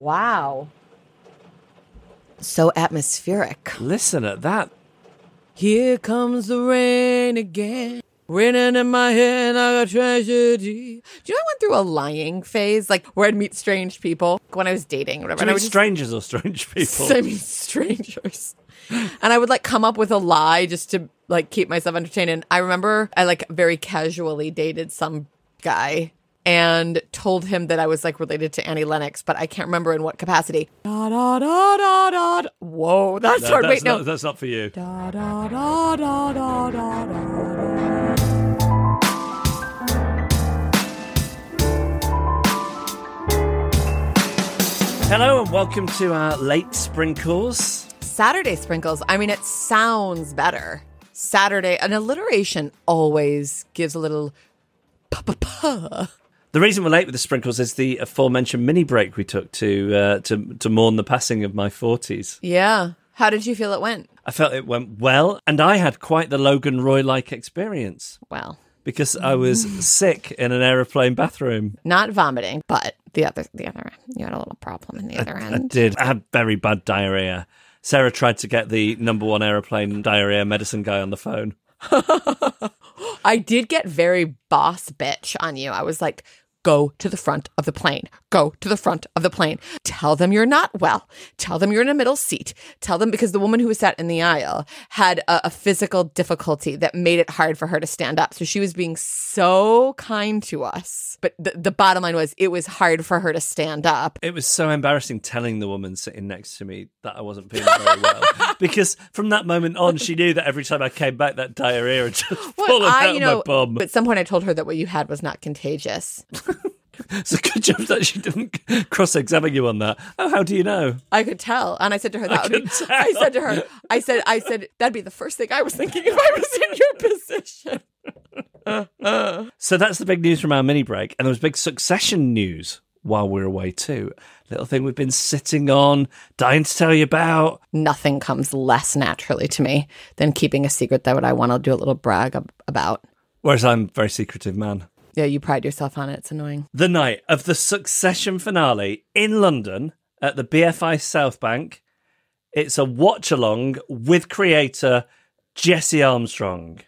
Wow. So atmospheric. Listen at that. Here comes the rain again. Raining in my head like a tragedy. Do you know I went through a lying phase, like where I'd meet strange people when I was dating, or whatever. Do and you I mean would just- strangers or strange people? I mean strangers. and I would like come up with a lie just to like keep myself entertained. And I remember I like very casually dated some guy and told him that I was like related to Annie Lennox, but I can't remember in what capacity. Da da da da da. da. Whoa, that's No, hard. that's Wait, no. not, that's not for you. Da da da da da da da. Hello and welcome to our late sprinkles. Saturday sprinkles. I mean, it sounds better. Saturday, an alliteration always gives a little pa pa pa. The reason we're late with the sprinkles is the aforementioned mini break we took to uh, to to mourn the passing of my forties. Yeah. How did you feel it went? I felt it went well, and I had quite the Logan Roy like experience Well, because I was sick in an aeroplane bathroom. not vomiting, but the other, the other, you had a little problem in the other I end. I did. I had very bad diarrhea. Sara tried to get the number one aeroplane diarrhea medicine guy on the phone. I did get very boss bitch on you. I was like, go to the front of the plane. Go to the front of the plane. Tell them you're not well. Tell them you're in a middle seat. Tell them because the woman who was sat in the aisle had a, a physical difficulty that made it hard for her to stand up. So she was being so kind to us. But the, the bottom line was, it was hard for her to stand up. It was so embarrassing telling the woman sitting next to me that I wasn't feeling very well. because from that moment on, she knew that every time I came back, that diarrhea had just Well, fallen I, out you know, of my bum. but at some point I told her that what you had was not contagious. It's a good job that she didn't cross examine you on that. Oh, how do you know? I could tell, and I said to her, "That would be." tell. I said to her, "I said, I said that'd be the first thing I was thinking if I was in your position." So that's the big news from our mini break. And there was big succession news while we're away, too. Little thing we've been sitting on, dying to tell you about. Nothing comes less naturally to me than keeping a secret that I want to do a little brag ab- about. Whereas I'm a very secretive man. Yeah, you pride yourself on it. It's annoying. The night of the succession finale in London at the BFI South Bank. It's a watch along with creator Jesse Armstrong.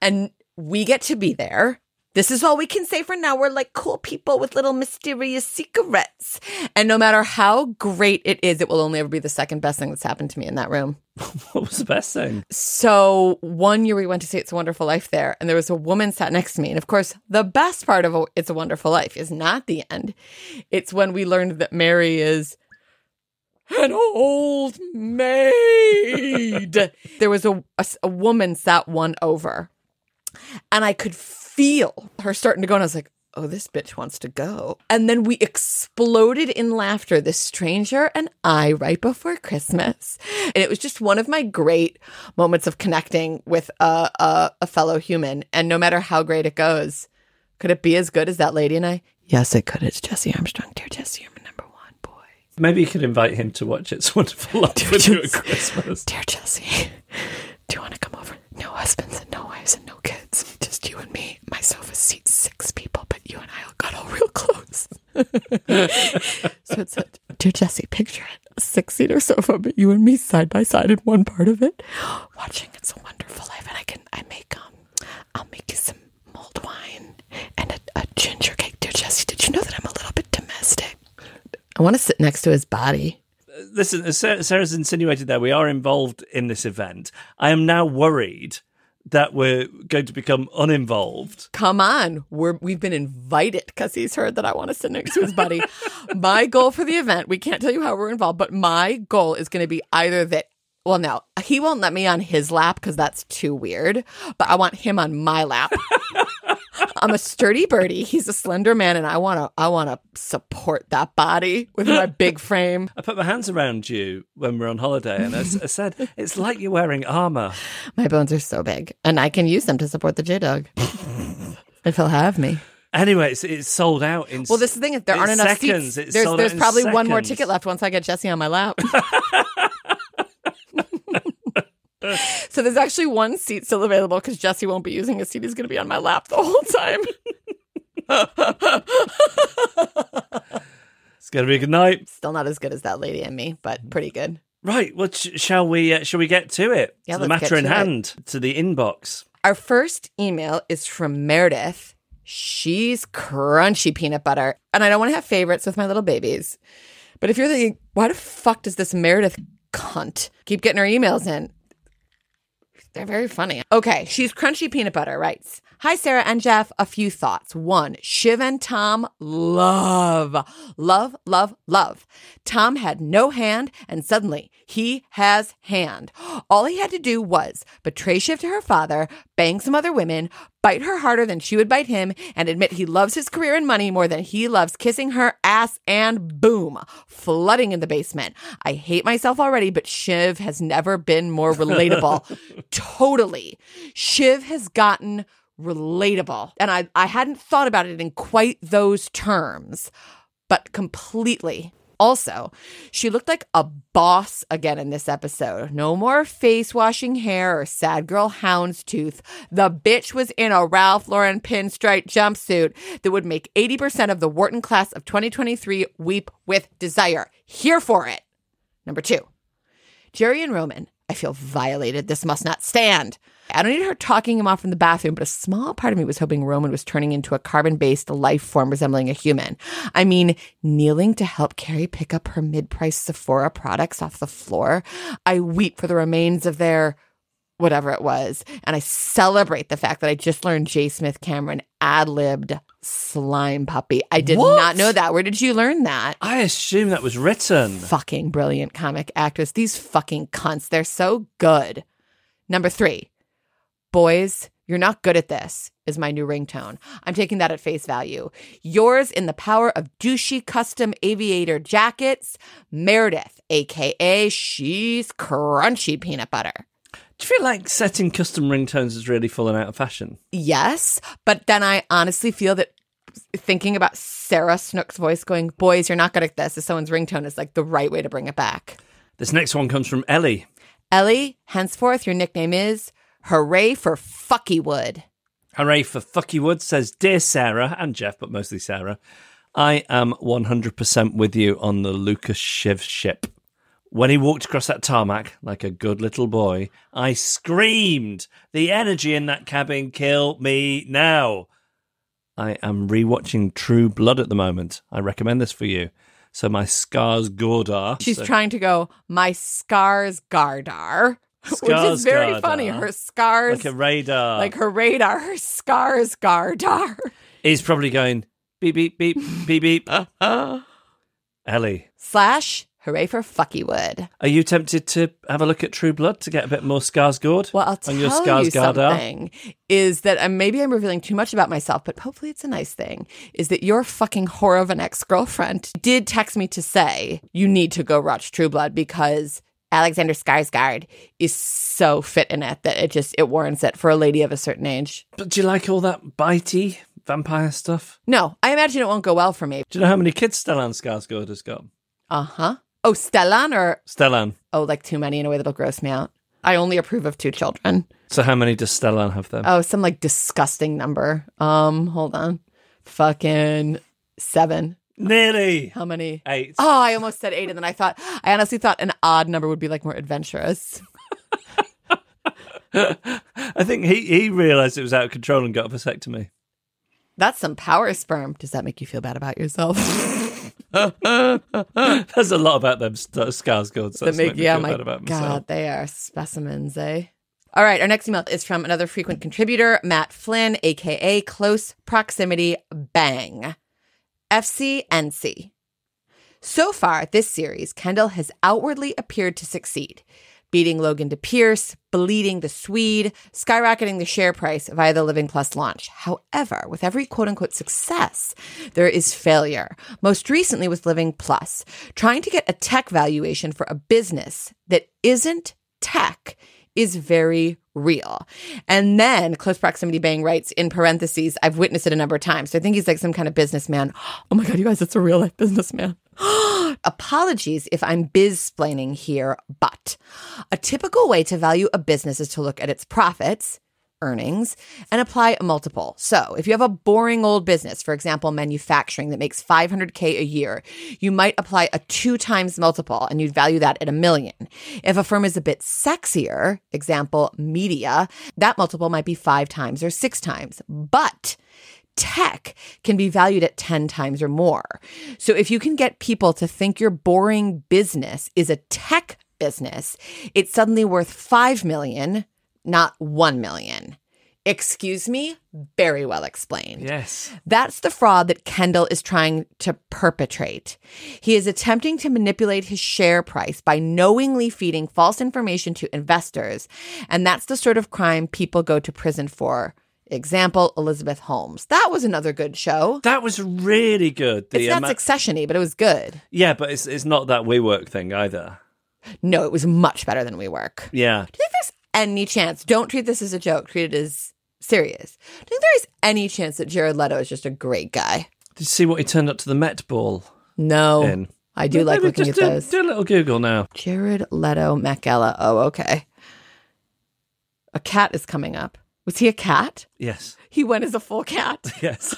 and we get to be there. This is all we can say for now. We're like cool people with little mysterious secrets. And no matter how great it is, it will only ever be the second best thing that's happened to me in that room. What was the best thing? So one year we went to see It's a Wonderful Life there, and there was a woman sat next to me. And of course, the best part of It's a Wonderful Life is not the end. It's when we learned that Mary is an old maid. there was a, a, a woman sat one over, and I could feel her starting to go, and I was like, oh, this bitch wants to go. And then we exploded in laughter, this stranger and I, right before Christmas. And it was just one of my great moments of connecting with a, a, a fellow human. And no matter how great it goes, could it be as good as that lady and I? Yes, it could. It's Jesse Armstrong. Dear Jesse, you're my number one boy. Maybe you could invite him to watch It's Wonderful Life with you at Christmas. Dear Jesse, do you want to come over? No husbands and no wives and no kids. Just you and me. My sofa seats six people, but you and I got all real close. so it's a, dear Jesse, picture it. A six seater sofa, but you and me side by side in one part of it. Watching It's a Wonderful Life. And I can, I make, um, I'll make you some mulled wine and a, a ginger cake. Dear Jesse, did you know that I'm a little bit domestic? I want to sit next to his body. Listen, as Sara's insinuated there, we are involved in this event. I am now worried that we're going to become uninvolved. Come on, we're we've been invited because he's heard that I want to sit next to his buddy. my goal for the event, we can't tell you how we're involved, but my goal is going to be either that. Well, no, he won't let me on his lap because that's too weird. But I want him on my lap. I'm a sturdy birdie. He's a slender man, and I want to. I want to support that body with my big frame. I put my hands around you when we're on holiday, and I said, it's like you're wearing armor. My bones are so big, and I can use them to support the J Dog if he'll have me. Anyway, it's, it's sold out in Well, this is the thing: if there aren't enough seconds. seats, there's there's probably one more seconds. ticket left once I get Jesse on my lap. so there's actually one seat still available because Jesse won't be using his seat. He's going to be on my lap the whole time. It's going to be a good night. Still not as good as that lady and me, but pretty good. Right. Well, sh- shall we? Uh, shall we get to it? Yeah, to the matter in to it. hand, to the inbox. Our first email is from Meredith. She's crunchy peanut butter. And I don't want to have favorites with my little babies. But if you're the, why the fuck does this Meredith cunt keep getting her emails in? They're very funny. Okay, she's crunchy peanut butter, writes. Hi, Sara and Jeff. A few thoughts. One, Shiv and Tom love, love, love, love. Tom had no hand, and suddenly he has hand. All he had to do was betray Shiv to her father, bang some other women, bite her harder than she would bite him, and admit he loves his career and money more than he loves kissing her ass, and boom, flooding in the basement. I hate myself already, but Shiv has never been more relatable. totally. Shiv has gotten relatable. And I, I hadn't thought about it in quite those terms, but completely. Also, she looked like a boss again in this episode. No more face washing hair or sad girl houndstooth. The bitch was in a Ralph Lauren pinstripe jumpsuit that would make 80% of the Wharton class of 2023 weep with desire. Here for it. Number two, Gerri and Roman. I feel violated. This must not stand. I don't need her talking him off in the bathroom, but a small part of me was hoping Roman was turning into a carbon based life form resembling a human. I mean, kneeling to help Kerry pick up her mid priced Sephora products off the floor. I weep for the remains of their whatever it was. And I celebrate the fact that I just learned J. Smith Cameron ad libbed slime puppy. I did What? not know that. Where did you learn that? I assume that was written. fucking brilliant comic actress. These fucking cunts, they're so good. Number three, boys, you're not good at this, is my new ringtone. I'm taking that at face value. Yours in the power of douchey custom aviator jackets, Meredith, aka she's crunchy peanut butter. Do you feel like setting custom ringtones is really fallen out of fashion? Yes, but then I honestly feel that thinking about Sarah Snook's voice going, boys, you're not good at this, as someone's ringtone is like the right way to bring it back. This next one comes from Ellie. Ellie, henceforth your nickname is Hooray for Fuckywood. Hooray for Fucky Wood says, Dear Sara and Jeff, but mostly Sara, I am 100% with you on the Lukas Shiv ship. When he walked across that tarmac like a good little boy, I screamed. The energy in that cabin kill me now. I am rewatching True Blood at the moment. I recommend this for you. So my scars Gordar. She's so- trying to go, my scars Gardar, which is very funny. Her scars, like a radar. like her radar, her scars Gardar. He's probably going beep beep beep beep beep. Ah, ah. Ellie, Slash, hooray for Fuckywood. are you tempted to have a look at True Blood to get a bit more Skarsgård Well, I'll tell on your you Skarsgård? something is that um, maybe I'm revealing too much about myself, but hopefully it's a nice thing. Is that your fucking whore of an ex girlfriend did text me to say you need to go watch True Blood because Alexander Skarsgård is so fit in it that it just it warrants it for a lady of a certain age. But do you like all that bitey vampire stuff? No, I imagine it won't go well for me. Do you know how many kids Stellan Skarsgård has got? Uh huh. Oh, Stellan or Stellan. oh, like too many in a way that'll gross me out. I only approve of two children. So how many does Stellan have then? Oh, some like disgusting number. Um, hold on. Fucking seven. Nearly How many? eight. Oh, I almost said eight, and then I thought I honestly thought an odd number would be like more adventurous. I think he, he realised it was out of control and got a vasectomy. That's some power sperm. Does that make you feel bad about yourself? There's a lot about them st- scars that That's make me yeah, feel my bad about God, myself. they are specimens, eh? All right, our next email is from another frequent contributor, Matt Flynn, aka Close Proximity Bang, FCNC. So far, this series, Kendall has outwardly appeared to succeed, beating Logan to Pierce, bleeding the Swede, skyrocketing the share price via the Living Plus launch. However, with every quote unquote success, there is failure. Most recently with Living Plus, trying to get a tech valuation for a business that isn't tech is very real. And then close proximity bang writes in parentheses, I've witnessed it a number of times. So I think he's like some kind of businessman. Oh my God, you guys, it's a real life businessman. Apologies if I'm biz splaining here, but a typical way to value a business is to look at its profits, earnings, and apply a multiple. So if you have a boring old business, for example, manufacturing that makes 500K a year, you might apply a two times multiple and you'd value that at a million. If a firm is a bit sexier, example, media, that multiple might be five times or six times. But tech can be valued at 10 times or more. So if you can get people to think your boring business is a tech business, it's suddenly worth 5 million, not 1 million. Excuse me? Very well explained. Yes. That's the fraud that Kendall is trying to perpetrate. He is attempting to manipulate his share price by knowingly feeding false information to investors. And that's the sort of crime people go to prison for. Example Elizabeth Holmes. That was another good show. That was really good. The It's not ama- succession but it was good. yeah, but it's it's not that WeWork thing either. No, it was much better than we work. Yeah. Do you think there's any chance? Don't treat this as a joke, treat it as serious. Do you think there is any chance that Jared Leto is just a great guy? Did you see what he turned up to the Met Ball No. in? I do like Maybe looking just at do, those. Do a little Google now. Jared Leto Met Gala. Oh, okay. A cat is coming up. Was he a cat? Yes. He went as a full cat. Yes.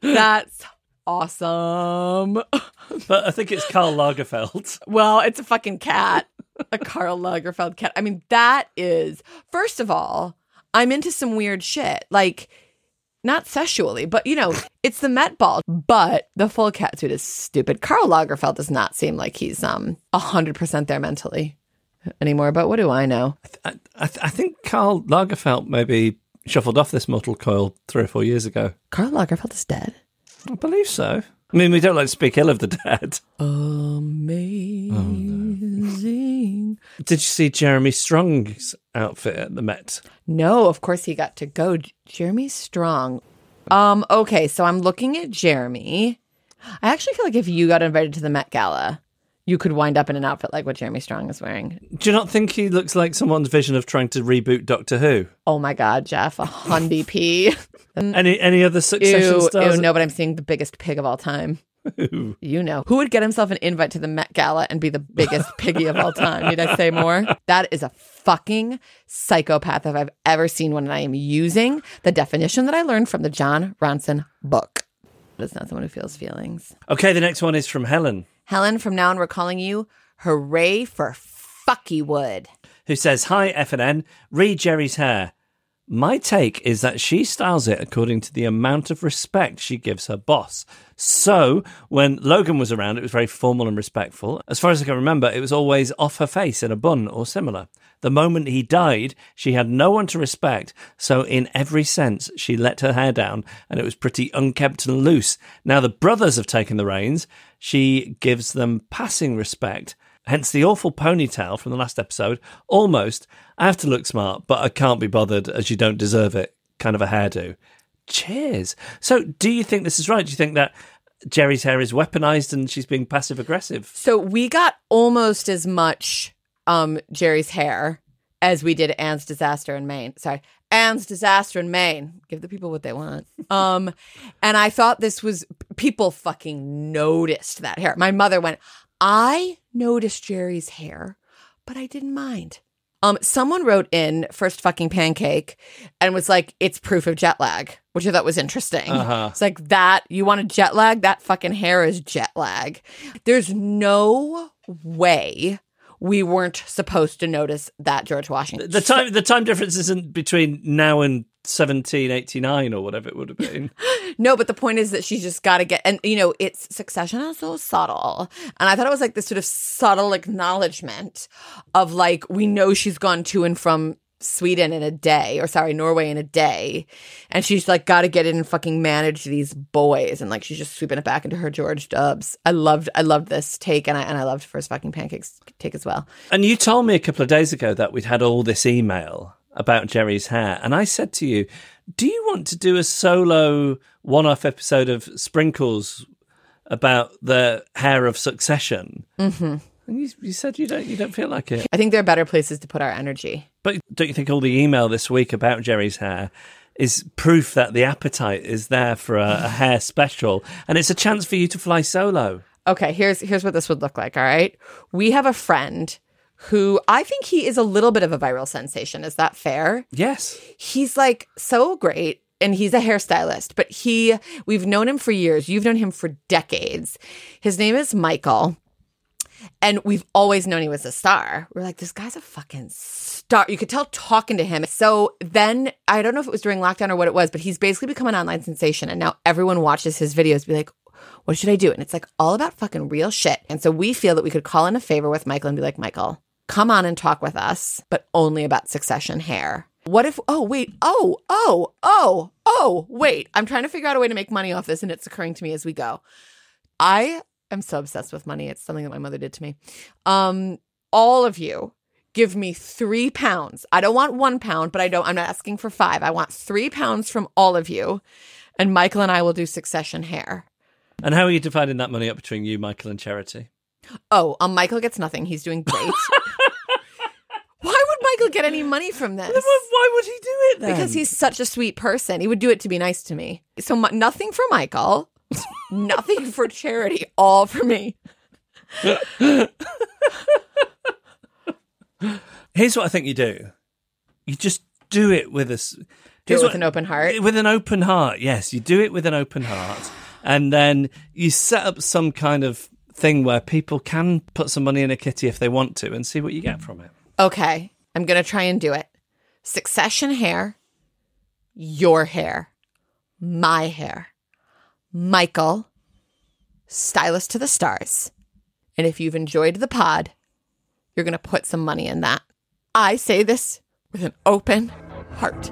That's awesome. but I think it's Karl Lagerfeld. Well, it's a fucking cat. A Karl Lagerfeld cat. I mean, that is, first of all, I'm into some weird shit. Like, not sexually, but you know, it's the Met Ball. But the full cat suit is stupid. Karl Lagerfeld does not seem like he's um hundred percent there mentally anymore. But what do I know? I, I, th- I think Karl Lagerfeld maybe shuffled off this mortal coil three or four years ago. Karl Lagerfeld is dead. I believe so. I mean, we don't like to speak ill of the dead. Amazing. Did you see Jeremy Strong's outfit at the Met? No, of course he got to go. Jeremy Strong. Um, okay, so I'm looking at Jeremy. I actually feel like if you got invited to the Met Gala, you could wind up in an outfit like what Jeremy Strong is wearing. Do you not think he looks like someone's vision of trying to reboot Doctor Who? Oh my god, Jeff, a Hundy P. Any any other Succession Ew, stars? ew, no, but I'm seeing the biggest pig of all time. You know. Who would get himself an invite to the Met Gala and be the biggest piggy of all time? Need I say more? That is a fucking psychopath if I've ever seen one. And I am using the definition that I learned from the Jon Ronson book. But it's not someone who feels feelings. Okay, the next one is from Helen, Helen, from now on, we're calling you Hooray for Fucky Wood. who says, Hi, FNN, read Gerri's hair. My take is that she styles it according to the amount of respect she gives her boss. So, when Logan was around, it was very formal and respectful. As far as I can remember, it was always off her face in a bun or similar. The moment he died, she had no one to respect, so in every sense, she let her hair down and it was pretty unkempt and loose. Now the brothers have taken the reins, she gives them passing respect. Hence the awful ponytail from the last episode. Almost, I have to look smart, but I can't be bothered as you don't deserve it. Kind of a hairdo. Cheers. So, do you think this is right? Do you think that Gerri's hair is weaponized and she's being passive aggressive? So we got almost as much um, Gerri's hair as we did Anne's disaster in Maine. Sorry, Anne's disaster in Maine. Give the people what they want. Um, and I thought this was people fucking noticed that hair. My mother went, I noticed Gerri's hair, but I didn't mind. Um, someone wrote in first fucking pancake and was like, it's proof of jet lag, which I thought was interesting. Uh-huh. It's like that. You want a jet lag? That fucking hair is jet lag. There's no way we weren't supposed to notice that George Washington. The time the time difference isn't between now and 1789 or whatever it would have been. No, but the point is that she's just got to get, and you know, it's succession is so subtle. And I thought it was like this sort of subtle acknowledgement of like, we know she's gone to and from Sweden in a day, or sorry, Norway in a day. And she's like, got to get in and fucking manage these boys. And like, she's just sweeping it back into her George Dubs. I loved, I loved this take. And I, and I loved First Fucking Pancakes take as well. And you told me a couple of days ago that we'd had all this email about Gerri's hair. And I said to you, do you want to do a solo one off episode of Sprinkles about the hair of succession? Mm-hmm. And you, you said you don't you don't feel like it. I think there are better places to put our energy. But don't you think all the email this week about Gerri's hair is proof that the appetite is there for a, a hair special, and it's a chance for you to fly solo? Okay, here's here's what this would look like. All right, we have a friend who I think he is a little bit of a viral sensation. Is that fair? Yes. He's like so great and he's a hairstylist, but he we've known him for years. You've known him for decades. His name is Michael. And we've always known he was a star. We're like, this guy's a fucking star. You could tell talking to him. So then I don't know if it was during lockdown or what it was, but he's basically become an online sensation. And now everyone watches his videos, be like, what should I do? And it's like all about fucking real shit. And so we feel that we could call in a favor with Michael and be like, Michael, come on and talk with us, but only about succession hair. What if, oh, wait, oh, oh, oh, oh, wait. I'm trying to figure out a way to make money off this, and it's occurring to me as we go. I am so obsessed with money. It's something that my mother did to me. Um, all of you give me three pounds. I don't want one pound, but I don't, I'm not asking for five. I want three pounds from all of you. And Michael and I will do succession hair. And how are you dividing that money up between you, Michael, and Charity? Oh, um, Michael gets nothing. He's doing great. Why would Michael get any money from this? Why would he do it then? Because he's such a sweet person. He would do it to be nice to me. So nothing for Michael, nothing for charity, all for me. Here's what I think you do. You just do it with us. Do it with an open heart. With an open heart, yes. You do it with an open heart. And then you set up some kind of thing where people can put some money in a kitty if they want to and see what you get from it. Okay, I'm going to try and do it. Succession hair, your hair, my hair, Michael, stylist to the stars. And if you've enjoyed the pod, you're going to put some money in that. I say this with an open heart.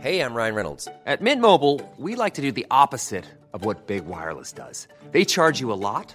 Hey, I'm Ryan Reynolds. At Mint Mobile, we like to do the opposite of what Big Wireless does. They charge you a lot,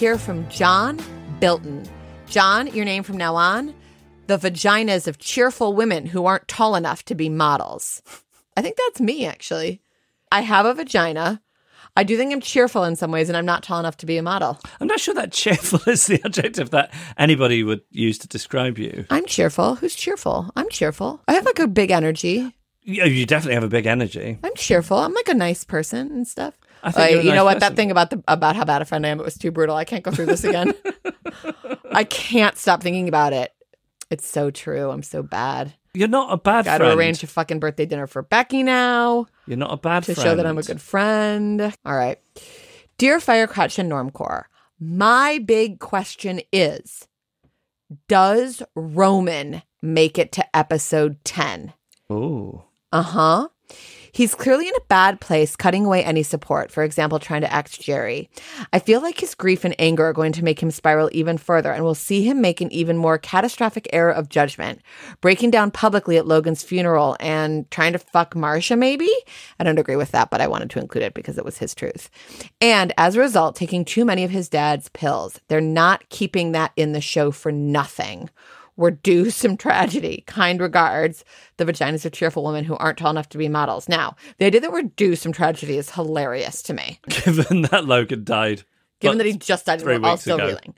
Hear from John Bilton. John, your name from now on, the vaginas of cheerful women who aren't tall enough to be models. I think that's me, actually. I have a vagina. I do think I'm cheerful in some ways, and I'm not tall enough to be a model. I'm not sure that cheerful is the adjective that anybody would use to describe you. I'm cheerful. Who's cheerful? I'm cheerful. I have like a big energy. You, you definitely have a big energy. I'm cheerful. I'm like a nice person and stuff. I think Like, you're know nice what? person. That thing about the about how bad a friend I am, it was too brutal. I can't go through this again. I can't stop thinking about it. It's so true. I'm so bad. You're not a bad Got friend. to arrange a fucking birthday dinner for Becky now You're not a bad to friend. show that I'm a good friend. All right. Dear Firecrotch and Normcore, my big question is Does Roman make it to episode 10? Ooh. Uh huh. He's clearly in a bad place, cutting away any support, for example, trying to act Gerri. I feel like his grief and anger are going to make him spiral even further, and we'll see him make an even more catastrophic error of judgment, breaking down publicly at Logan's funeral and trying to fuck Marcia, maybe? I don't agree with that, but I wanted to include it because it was his truth. And as a result, taking too many of his dad's pills. They're not keeping that in the show for nothing. We're due some tragedy. Kind regards, the vaginas of cheerful women who aren't tall enough to be models. Now, the idea that we're due some tragedy is hilarious to me, Given that Logan died. given that he just died and three we're all still reeling.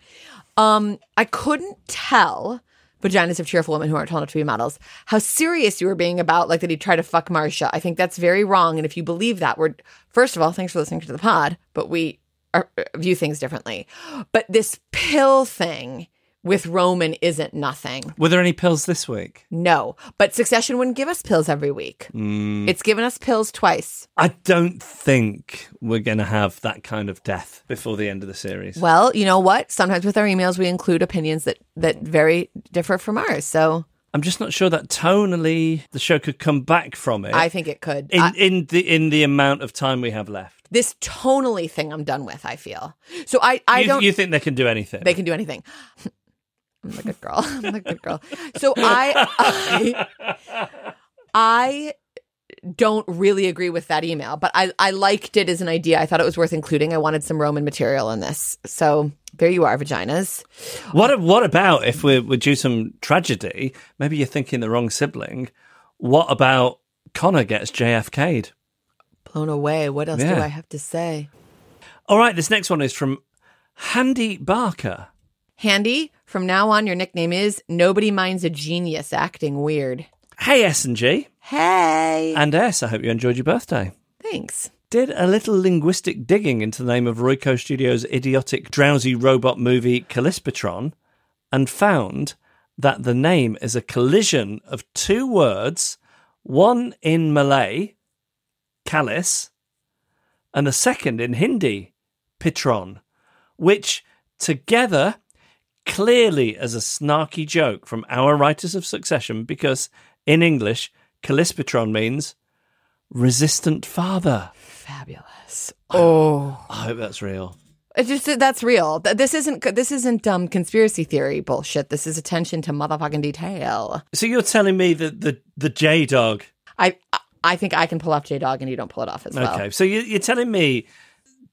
Um, I couldn't tell vaginas of cheerful women who aren't tall enough to be models how serious you were being about like that he tried to fuck Marcia. I think that's very wrong. And if you believe that, we're first of all, thanks for listening to the pod, but we are, view things differently. But this pill thing with Roman isn't nothing. Were there any pills this week? No, but Succession wouldn't give us pills every week. Mm. It's given us pills twice. I don't think we're going to have that kind of death before the end of the series. Well, you know what? Sometimes with our emails, we include opinions that that very differ from ours. So I'm just not sure that tonally the show could come back from it. I think it could. in I- in the in the amount of time we have left. this tonally thing, I'm done with. I feel so. I I you, don't. you think they can do anything? they can do anything. I'm the good girl. I'm the good girl. So I, I, I don't really agree with that email, but I, I liked it as an idea. I thought it was worth including. I wanted some Roman material in this. So there you are, vaginas. What what about if we're, we're due some tragedy? Maybe you're thinking the wrong sibling. What about Connor gets JFK'd? Blown away. What else Yeah. do I have to say? All right, this next one is from Handy Barker. Handy, from now on, your nickname is Nobody Minds a Genius Acting Weird. Hey S and G Hey. and S. I hope you enjoyed your birthday. Thanks. Did a little linguistic digging into the name of Royco Studios' idiotic, drowsy robot movie Callispatron, and found that the name is a collision of two words, one in Malay, Kalis, and the second in Hindi, Pitron, which together clearly as a snarky joke from our writers of Succession, because in English, Callispatron means resistant father. Fabulous. Oh. I hope that's real. It's just that's real. This isn't this isn't um conspiracy theory bullshit. This is attention to motherfucking detail. So you're telling me that the the J Dog? I I- I think I can pull off J Dog and you don't pull it off as well. Okay, so you, you're telling me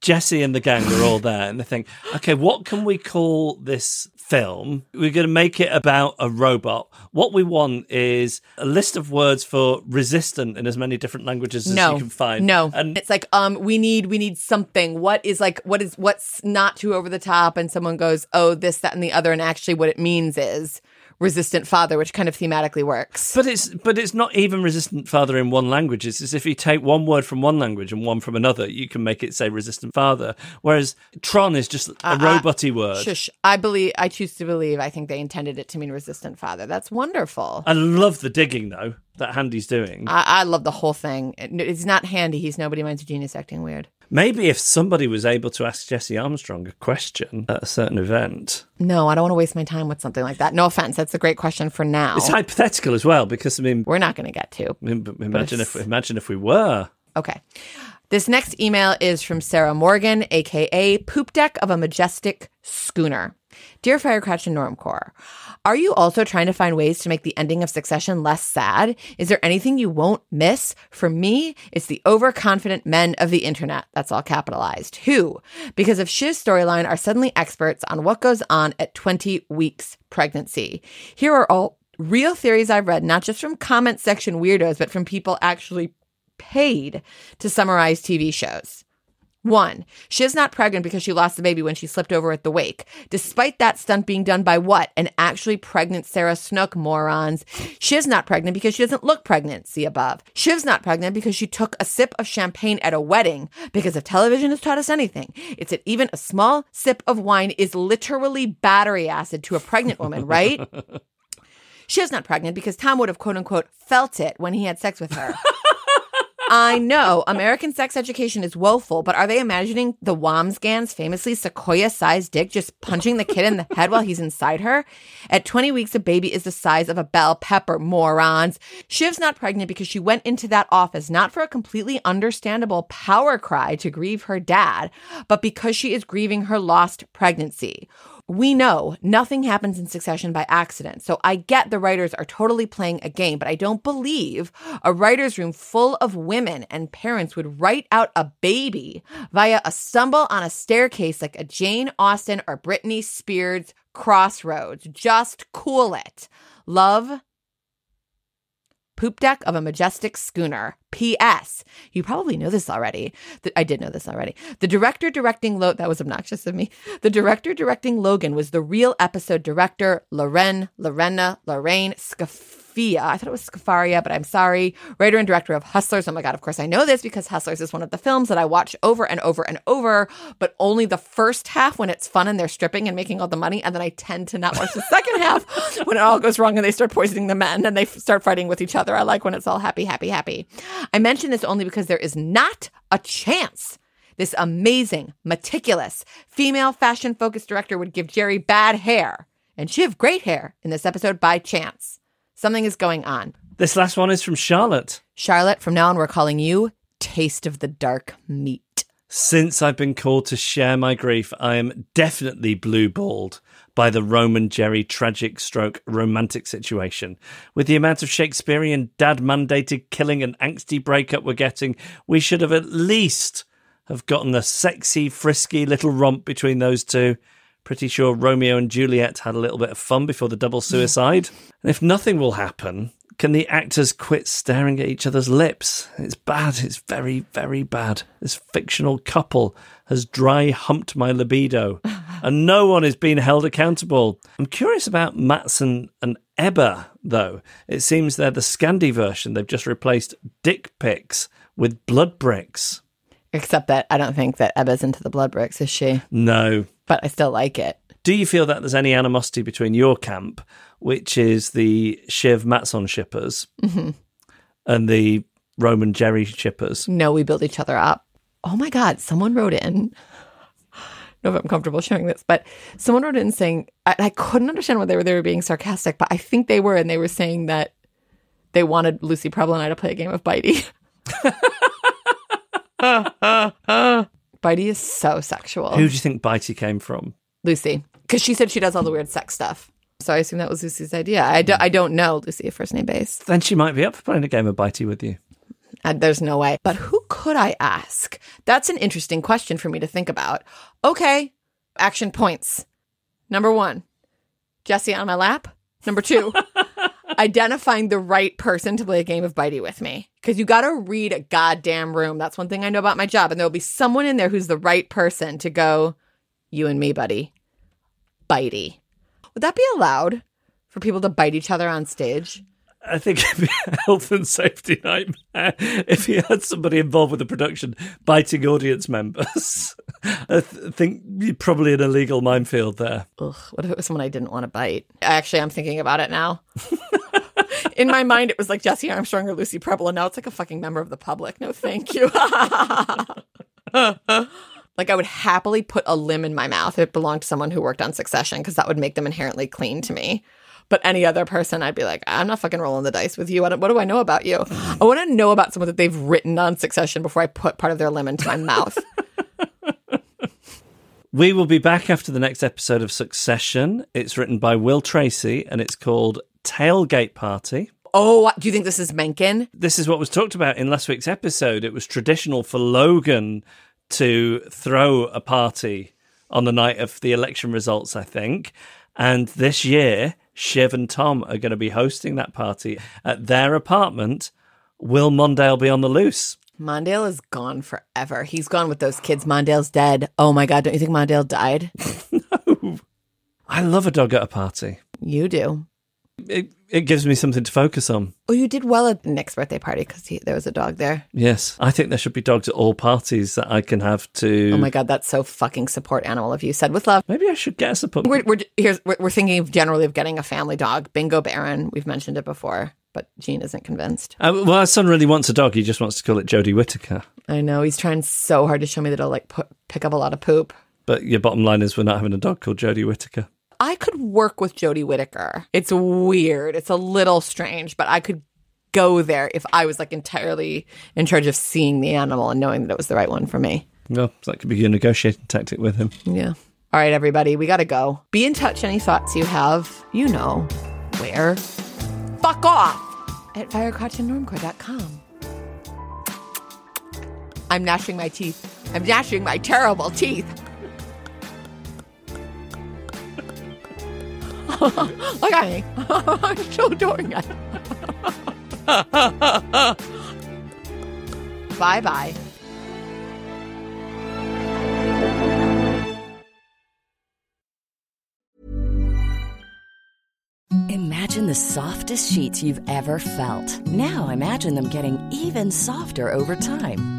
Jesse and the gang are all there, and they think, okay, what can we call this film? We're going to make it about a robot. What we want is a list of words for resistant in as many different languages as No, you can find. no. and it's like um, we need we need something. What is like what is what's not too over the top? And someone goes, oh, this, that, and the other. And actually, what it means is resistant father, which kind of thematically works. But it's but it's not even resistant father in one language. It's as if you take one word from one language and one from another, you can make it say resistant father. Whereas Tron is just a Uh, roboty word. Shush. I believe. I choose to believe. I think they intended it to mean resistant father. That's wonderful. I love the digging though that Handy's doing. I, I love the whole thing. It- It's not handy. He's nobody minds a genius acting weird. Maybe if somebody was able to ask Jesse Armstrong a question at a certain event, No, I don't want to waste my time with something like that. No offense. That's a great question for now. it's hypothetical as well. Because I mean, We're not going to get to. Imagine if imagine if we were. Okay. This next email is from Sarah Morgan, aka Poop Deck of a Majestic Schooner. Dear Firecrotch and Normcore, are you also trying to find ways to make the ending of Succession less sad? Is there anything you won't miss? For me, it's the overconfident men of the internet, that's all capitalized, who, because of Shiv's storyline, are suddenly experts on what goes on at 20 weeks pregnancy. Here are all real theories I've read, not just from comment section weirdos, but from people actually paid to summarize TV shows. One, she is not pregnant because she lost the baby when she slipped over at the wake. Despite that stunt being done by what? An actually pregnant Sarah Snook, morons. She is not pregnant because she doesn't look pregnant, see above. Shiv's not pregnant because she took a sip of champagne at a wedding. Because if television has taught us anything, it's that even a small sip of wine is literally battery acid to a pregnant woman, right? she is not pregnant because Tom would have quote unquote felt it when he had sex with her. I know American sex education is woeful, but are they imagining the Wambsgans famously sequoia sized dick just punching the kid in the head while he's inside her? At 20 weeks, a baby is the size of a bell pepper, morons. Shiv's not pregnant because she went into that office not for a completely understandable power cry to grieve her dad, but because she is grieving her lost pregnancy we know nothing happens in succession by accident. So I get the writers are totally playing a game, but I don't believe a writer's room full of women and parents would write out a baby via a stumble on a staircase like a Jane Austen or Britney Spears crossroads. Just cool it. Love, poop deck of a majestic schooner. P.S. You probably know this already. I did know this already. The director directing Lo that was obnoxious of me. The director directing Logan was the real episode director, Loren, Lorena, Lorraine Scaf- Sophia. I thought it was Scafaria, but I'm sorry. Writer and director of Hustlers. Oh my God, of course I know this because Hustlers is one of the films that I watch over and over and over, but only the first half when it's fun and they're stripping and making all the money. And then I tend to not watch the second half when it all goes wrong and they start poisoning the men and they start fighting with each other. I like when it's all happy, happy, happy. I mention this only because there is not a chance this amazing, meticulous, female fashion focused director would give Gerri bad hair and Shiv great hair in this episode by chance. Something is going on. This last one is from Charlotte. Charlotte, from now on, we're calling you Taste of the Dark Meat. Since I've been called to share my grief, I am definitely blue balled by the Roman Gerri tragic stroke romantic situation. With the amount of Shakespearean dad mandated killing and angsty breakup we're getting, we should have at least have gotten a sexy, frisky little romp between those two. Pretty sure Romeo and Juliet had a little bit of fun before the double suicide. and if nothing will happen, can the actors quit staring at each other's lips? It's bad. It's very, very bad. This fictional couple has dry humped my libido, and no one is being held accountable. I'm curious about Matsson and Ebba, though. It seems they're the Scandi version. They've just replaced dick pics with blood bricks. Except that I don't think that Ebba's into the blood bricks, is she? No, but I still like it. Do you feel that there's any animosity between your camp, which is the Shiv Matsson shippers, mm-hmm. and the Roman Gerri shippers? No, we build each other up. Oh my God, someone wrote in. Know if I'm comfortable sharing this, but someone wrote in saying I, I couldn't understand whether they were, they were being sarcastic, but I think they were, and they were saying that they wanted Lucy Prebble and I to play a game of Bitey. Bitey is so sexual. Who do you think Bitey came from? Lucy, because she said she does all the weird sex stuff. So I assume that was Lucy's idea. I, do, I don't know Lucy first name base. Then she might be up for playing a game of Bitey with you. And there's no way. But who could I ask? That's an interesting question for me to think about. Okay, action points. Number one, Jesse on my lap. Number two, identifying the right person to play a game of Bitey with me. Because you got to read a goddamn room. That's one thing I know about my job. And there'll be someone in there who's the right person to go, you and me, buddy. Bitey. Would that be allowed for people to bite each other on stage? I think it'd be a health and safety nightmare if you had somebody involved with the production biting audience members. I th- think you're probably in a legal minefield there. Ugh, what if it was someone I didn't want to bite? Actually, I'm thinking about it now. In my mind, it was like Jesse Armstrong or Lucy Prebble, and now it's like a fucking member of the public. No, thank you. like I would happily put a limb in my mouth if it belonged to someone who worked on Succession because that would make them inherently clean to me. But any other person, I'd be like, I'm not fucking rolling the dice with you. What, what do I know about you? I want to know about someone that they've written on Succession before I put part of their limb into my mouth. We will be back after the next episode of Succession. It's written by Will Tracy and it's called Tailgate Party. Oh, do you think this is Mencken? This is what was talked about in last week's episode. It was traditional for Logan to throw a party on the night of the election results, I think. And this year, Shiv and Tom are going to be hosting that party at their apartment. Will Mondale be on the loose? Mondale is gone forever. He's gone with those kids. Mondale's dead. Oh my God. Don't you think Mondale died? No. I love a dog at a party. You do. It it gives me something to focus on. Oh, you did well at Nick's birthday party because there was a dog there. Yes, I think there should be dogs at all parties that I can have to. Oh my God. That's so fucking support animal of you. Said with love. Maybe I should get a pup. We're, we're, here's, we're, we're thinking of generally of getting a family dog. Bingo Baron. We've mentioned it before, but Gene isn't convinced. Uh, well, our son really wants a dog. He just wants to call it Jodie Whittaker. I know. He's trying so hard to show me that he'll like put, pick up a lot of poop. But your bottom line is we're not having a dog called Jodie Whittaker. I could work with Jodie Whittaker. It's weird. It's a little strange, but I could go there if I was like entirely in charge of seeing the animal and knowing that it was the right one for me. Well, that could be your negotiating tactic with him. Yeah. All right, everybody, we got to go. Be in touch. Any thoughts you have, you know where. Fuck off at firecrotchandnormcore.com. I'm gnashing my teeth. I'm gnashing my terrible teeth. Look at me. I'm still doing it. bye bye. Imagine the softest sheets you've ever felt. Now imagine them getting even softer over time.